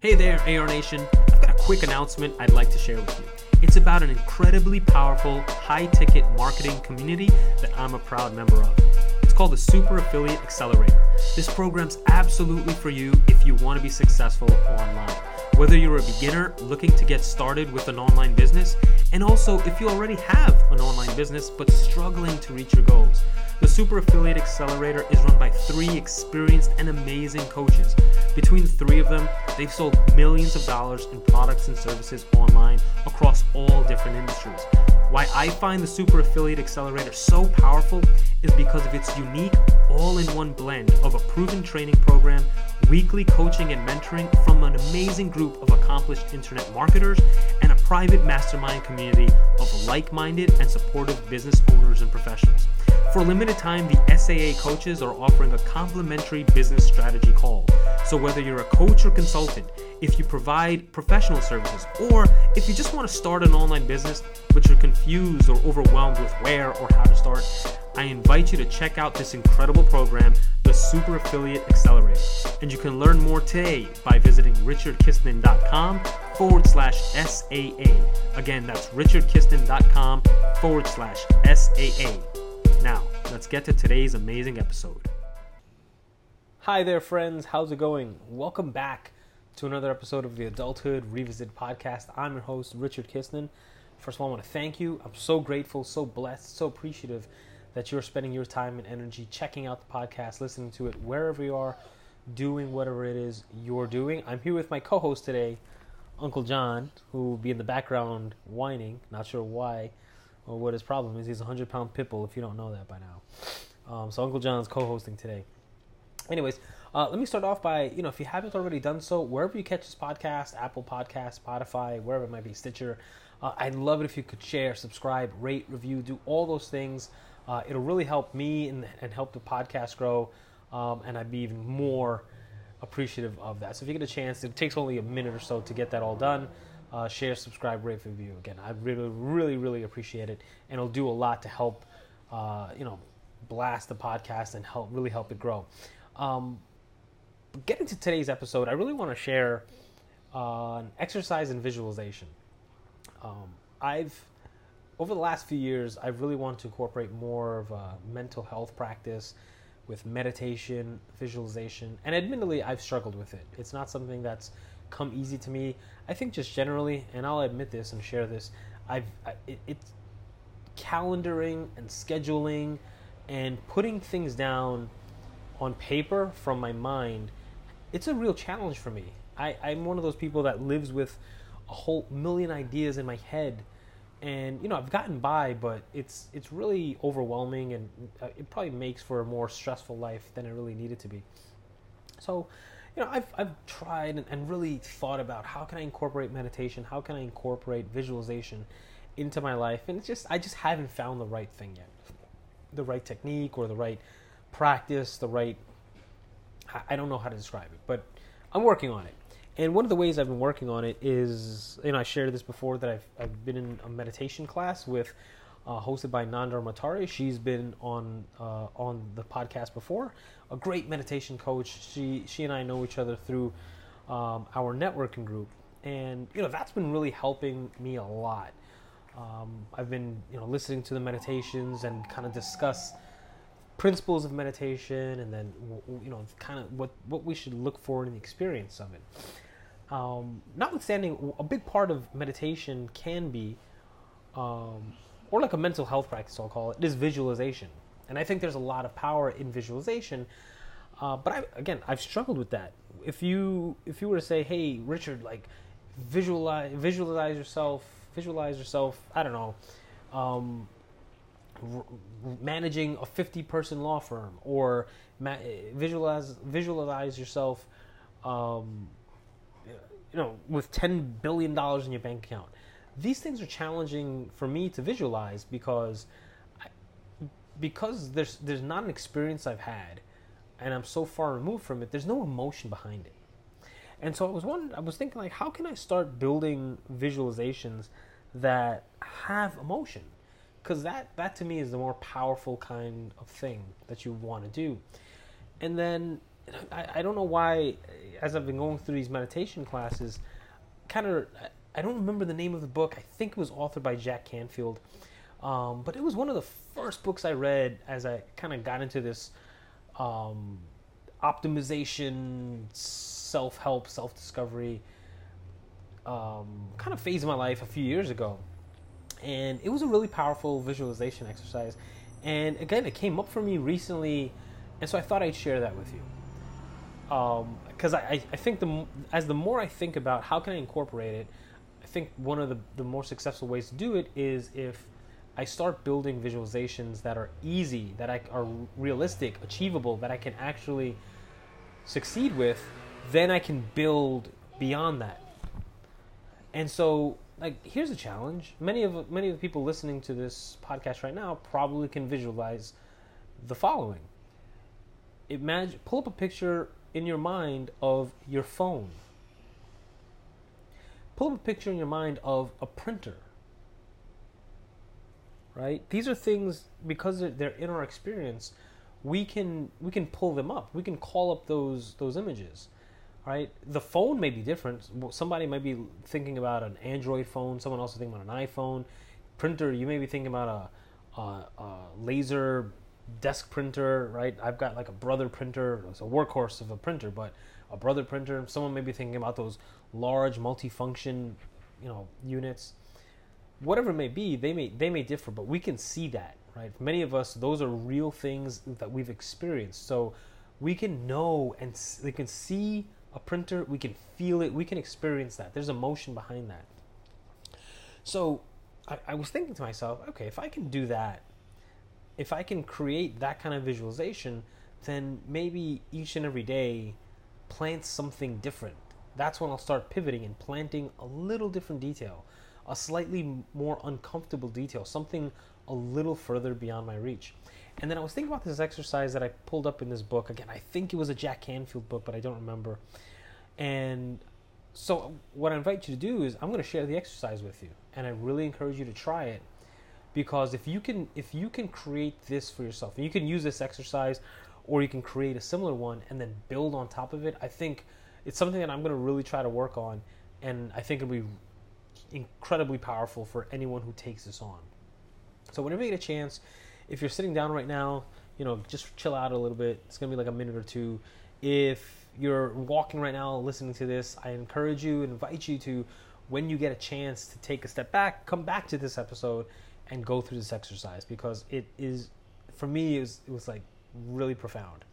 Hey there, AR Nation. I've got a quick announcement I'd like to share with you. It's about an incredibly powerful, high ticket marketing community that I'm a proud member of. It's called the Super Affiliate Accelerator. This program's absolutely for you if you want to be successful online. Whether you're a beginner looking to get started with an online business, and also if you already have an online business but struggling to reach your goals. The Super Affiliate Accelerator is run by three experienced and amazing coaches. Between the three of them, they've sold millions of dollars in products and services online across all different industries. Why I find the Super Affiliate Accelerator so powerful is because of its unique all in one blend of a proven training program, weekly coaching and mentoring from an amazing group of accomplished internet marketers, and a private mastermind community of like minded and supportive business owners and professionals. For a limited time, the SAA coaches are offering a complimentary business strategy call. So, whether you're a coach or consultant, if you provide professional services, or if you just want to start an online business but you're confused or overwhelmed with where or how to start, I invite you to check out this incredible program, the Super Affiliate Accelerator. And you can learn more today by visiting richardkistner.com forward slash SAA. Again, that's richardkistner.com forward slash SAA. Now, let's get to today's amazing episode. Hi there, friends. How's it going? Welcome back to another episode of the Adulthood Revisited podcast. I'm your host, Richard Kistner. First of all, I want to thank you. I'm so grateful, so blessed, so appreciative that you're spending your time and energy checking out the podcast, listening to it wherever you are, doing whatever it is you're doing. I'm here with my co host today, Uncle John, who will be in the background whining, not sure why or what his problem is. He's a 100 pound pit bull, if you don't know that by now. Um, so Uncle John's co hosting today. Anyways, uh, let me start off by, you know, if you haven't already done so, wherever you catch this podcast, Apple Podcast, Spotify, wherever it might be, Stitcher, uh, I'd love it if you could share, subscribe, rate, review, do all those things. Uh, it'll really help me and, and help the podcast grow, um, and I'd be even more appreciative of that. So if you get a chance, it takes only a minute or so to get that all done. Uh, share, subscribe, rate, review. Again, I really, really, really appreciate it, and it'll do a lot to help, uh, you know, blast the podcast and help really help it grow. Um, getting to today's episode, I really want to share uh, an exercise and visualization. Um, I've over the last few years, I've really wanted to incorporate more of a mental health practice with meditation, visualization, and admittedly, I've struggled with it. It's not something that's come easy to me. I think just generally, and I'll admit this and share this, I've I, it, it's calendaring and scheduling and putting things down on paper from my mind. It's a real challenge for me. I, I'm one of those people that lives with a whole million ideas in my head and you know I've gotten by, but it's it's really overwhelming, and uh, it probably makes for a more stressful life than it really needed to be. So, you know, I've I've tried and, and really thought about how can I incorporate meditation, how can I incorporate visualization into my life, and it's just I just haven't found the right thing yet, the right technique or the right practice, the right I don't know how to describe it, but I'm working on it. And one of the ways I've been working on it is, you know, I shared this before that I've, I've been in a meditation class with, uh, hosted by Nandar Matari. She's been on uh, on the podcast before. A great meditation coach. She she and I know each other through um, our networking group, and you know that's been really helping me a lot. Um, I've been you know listening to the meditations and kind of discuss principles of meditation, and then you know kind of what what we should look for in the experience of it um, notwithstanding, a big part of meditation can be, um, or like a mental health practice, I'll call it, is visualization. And I think there's a lot of power in visualization. Uh, but I, again, I've struggled with that. If you if you were to say, "Hey, Richard, like visualize visualize yourself, visualize yourself," I don't know, um, managing a 50 person law firm, or ma- visualize visualize yourself. Um, you know, with ten billion dollars in your bank account. These things are challenging for me to visualize because, I, because there's there's not an experience I've had, and I'm so far removed from it. There's no emotion behind it, and so I was wondering, I was thinking like, how can I start building visualizations that have emotion? Because that that to me is the more powerful kind of thing that you want to do, and then I, I don't know why, as I've been going through these meditation classes, kind of, I don't remember the name of the book. I think it was authored by Jack Canfield. Um, but it was one of the first books I read as I kind of got into this um, optimization, self help, self discovery um, kind of phase of my life a few years ago. And it was a really powerful visualization exercise. And again, it came up for me recently, and so I thought I'd share that with you because um, I, I think the as the more I think about how can I incorporate it, I think one of the, the more successful ways to do it is if I start building visualizations that are easy, that I, are realistic, achievable, that I can actually succeed with, then I can build beyond that. And so, like, here's a challenge. Many of many of the people listening to this podcast right now probably can visualize the following. Imagine, pull up a picture in your mind of your phone. Pull up a picture in your mind of a printer. Right? These are things because they're in our experience, we can we can pull them up. We can call up those those images. Right? The phone may be different. Somebody might be thinking about an Android phone. Someone else is thinking about an iPhone. Printer, you may be thinking about a, a, a laser desk printer, right? I've got like a brother printer. It's a workhorse of a printer, but a brother printer. Someone may be thinking about those large multifunction, you know, units. Whatever it may be, they may they may differ, but we can see that, right? For many of us, those are real things that we've experienced. So we can know and we can see a printer, we can feel it, we can experience that. There's emotion behind that. So I, I was thinking to myself, okay, if I can do that if I can create that kind of visualization, then maybe each and every day plant something different. That's when I'll start pivoting and planting a little different detail, a slightly more uncomfortable detail, something a little further beyond my reach. And then I was thinking about this exercise that I pulled up in this book. Again, I think it was a Jack Canfield book, but I don't remember. And so, what I invite you to do is, I'm going to share the exercise with you. And I really encourage you to try it because if you can if you can create this for yourself and you can use this exercise or you can create a similar one and then build on top of it i think it's something that i'm going to really try to work on and i think it'll be incredibly powerful for anyone who takes this on so whenever you get a chance if you're sitting down right now you know just chill out a little bit it's to be like a minute or two if you're walking right now listening to this i encourage you invite you to when you get a chance to take a step back come back to this episode and go through this exercise because it is, for me, it was, it was like really profound.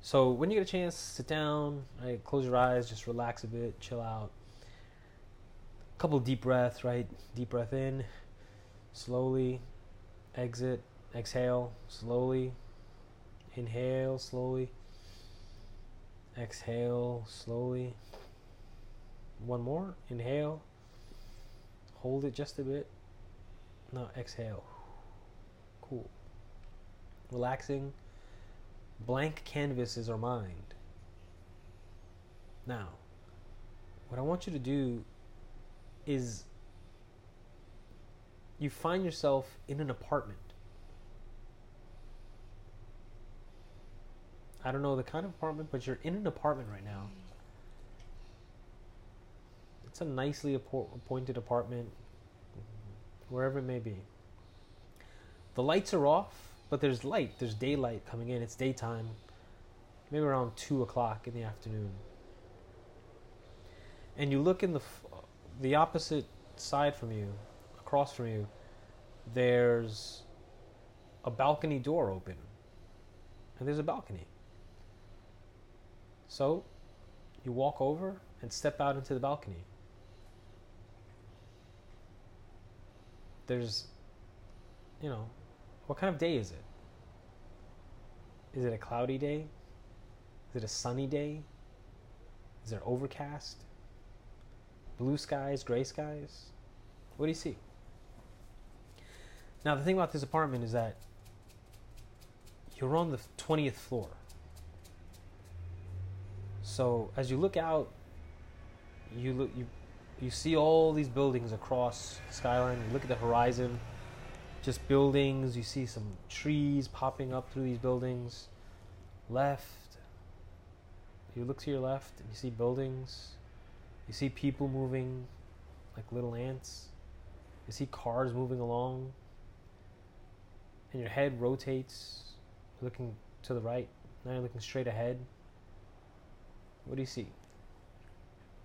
So when you get a chance, sit down, right, close your eyes, just relax a bit, chill out. A couple deep breaths, right? Deep breath in, slowly, exit, exhale, slowly, inhale, slowly, exhale, slowly. One more, inhale, hold it just a bit, now exhale. Cool. Relaxing. Blank canvas is our mind. Now, what I want you to do is you find yourself in an apartment. I don't know the kind of apartment, but you're in an apartment right now. It's a nicely appointed apartment wherever it may be. The lights are off, but there's light, there's daylight coming in, it's daytime, maybe around 2 o'clock in the afternoon. And you look in the, the opposite side from you, across from you, there's a balcony door open. And there's a balcony. So you walk over and step out into the balcony. there's, you know, what kind of day is it? Is it a cloudy day? Is it a sunny day? Is it overcast? blue skies, gray skies. What do you see? Now, the thing about this apartment is that you're on the 20th floor. So, as you look out, you look you you see all these buildings across skyline. You look at the horizon, just buildings. You see some trees popping up through these buildings. Left, you look to your left and you see buildings. You see people moving like little ants. You see cars moving along. And your head rotates, looking to the right. Now you're looking straight ahead. What do you see?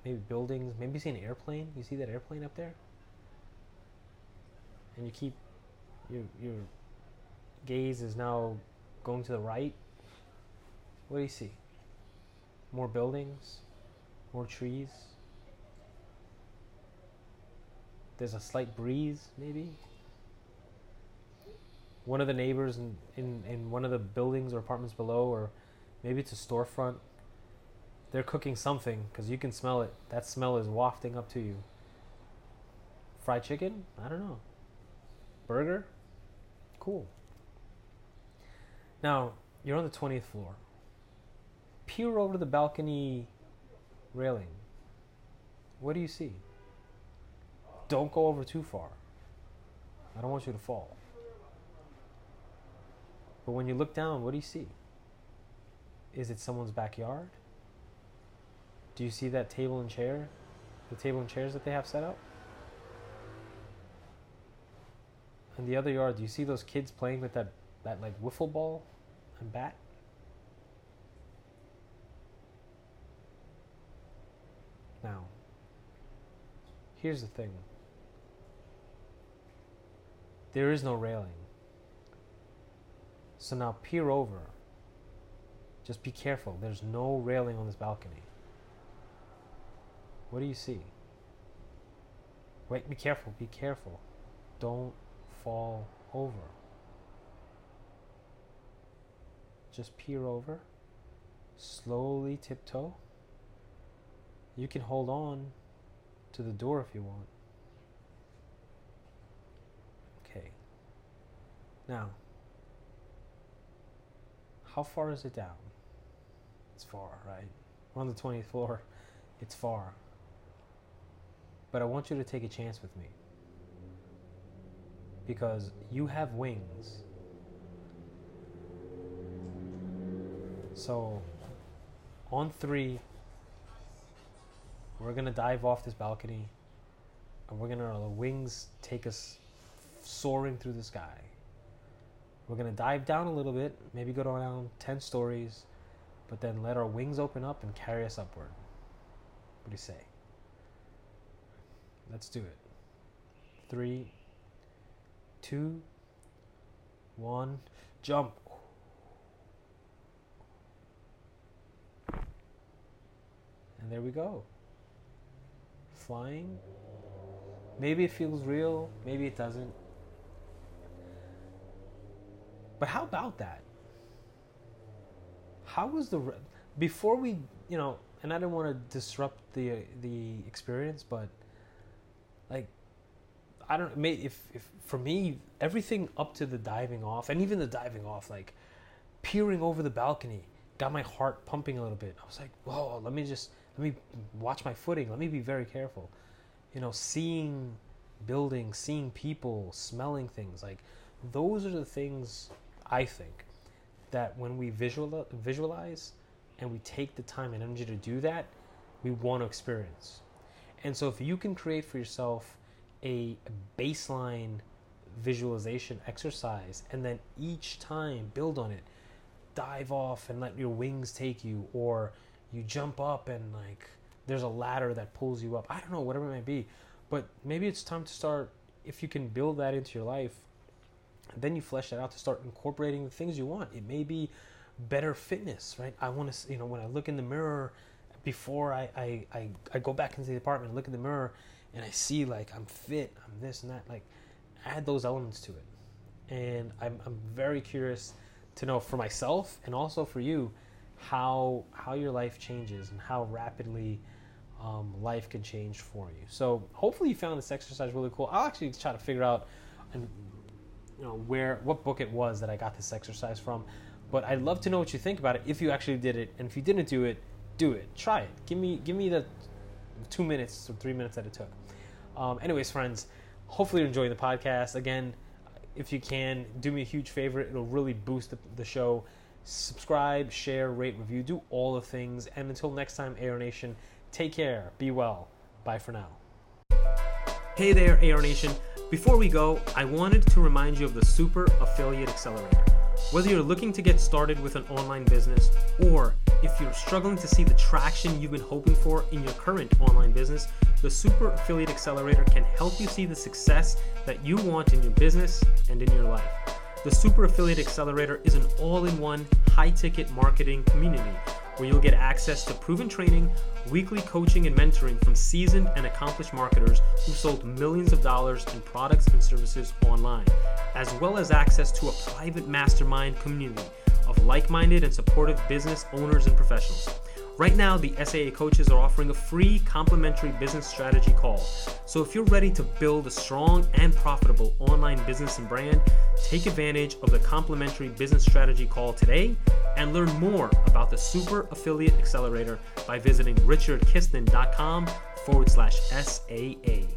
Maybe buildings. Maybe you see an airplane. You see that airplane up there? And you keep your your gaze is now going to the right. What do you see? More buildings, more trees. There's a slight breeze, maybe. One of the neighbors in, in, in one of the buildings or apartments below, or maybe it's a storefront, they're cooking something because you can smell it. That smell is wafting up to you. Fried chicken? I don't know. Burger? Cool. Now, you're on the 20th floor. Peer over the balcony railing. What do you see? Don't go over too far. I don't want you to fall. But when you look down, what do you see? Is it someone's backyard? Do you see that table and chair? The table and chairs that they have set up? In the other yard, do you see those kids playing with that, that like wiffle ball and bat? Now, here's the thing there is no railing. So now peer over. Just be careful. There's no railing on this balcony. What do you see? Wait, be careful, be careful. Don't fall over. Just peer over. Slowly tiptoe. You can hold on to the door if you want. Okay. Now, how far is it down? It's far, right? We're on the 20th floor. It's far. But I want you to take a chance with me. Because you have wings. So, on three, we're gonna dive off this balcony and we're gonna let the wings take us soaring through the sky. We're gonna dive down a little bit, maybe go down 10 stories, but then let our wings open up and carry us upward. What do you say? Let's do it. Three, two, one, jump. And there we go. Flying. Maybe it feels real, maybe it doesn't. But how about that? How was the before we, you know, and I didn't want to disrupt the the experience, but like I don't if if for me everything up to the diving off and even the diving off like peering over the balcony got my heart pumping a little bit. I was like, "Whoa, let me just let me watch my footing. Let me be very careful." You know, seeing buildings, seeing people, smelling things like those are the things I think that when we visual, visualize and we take the time and energy to do that, we want to experience. And so if you can create for yourself a baseline visualization exercise and then each time build on it, dive off and let your wings take you or you jump up and like there's a ladder that pulls you up. I don't know, whatever it might be. But maybe it's time to start if you can build that into your life, then you flesh that out to start incorporating the things you want. It may be better fitness, right? I want to, you know, when I look in the mirror before I, I, I, I go back into the apartment, look in the mirror, and I see like I'm fit, I'm this and that. Like, add those elements to it. And I'm, I'm very curious to know for myself and also for you how how your life changes and how rapidly um, life can change for you. So hopefully you found this exercise really cool. I'll actually try to figure out and you know where what book it was that I got this exercise from. But I'd love to know what you think about it if you actually did it, and if you didn't do it, do it. Try it. Give me give me the two minutes or three minutes that it took. Um, anyways, friends, hopefully you're enjoying the podcast. Again, if you can, do me a huge favor. It'll really boost the, the show. Subscribe, share, rate, review, do all the things. And until next time, AR Nation, take care, be well. Bye for now. Hey there, AR Nation. Before we go, I wanted to remind you of the Super Affiliate Accelerator. Whether you're looking to get started with an online business or if you're struggling to see the traction you've been hoping for in your current online business, the Super Affiliate Accelerator can help you see the success that you want in your business and in your life. The Super Affiliate Accelerator is an all in one, high ticket marketing community where you'll get access to proven training, weekly coaching and mentoring from seasoned and accomplished marketers who've sold millions of dollars in products and services online, as well as access to a private mastermind community of like minded and supportive business owners and professionals. Right now, the SAA coaches are offering a free complimentary business strategy call. So if you're ready to build a strong and profitable online business and brand, take advantage of the complimentary business strategy call today and learn more about the Super Affiliate Accelerator by visiting richardkistner.com forward slash SAA.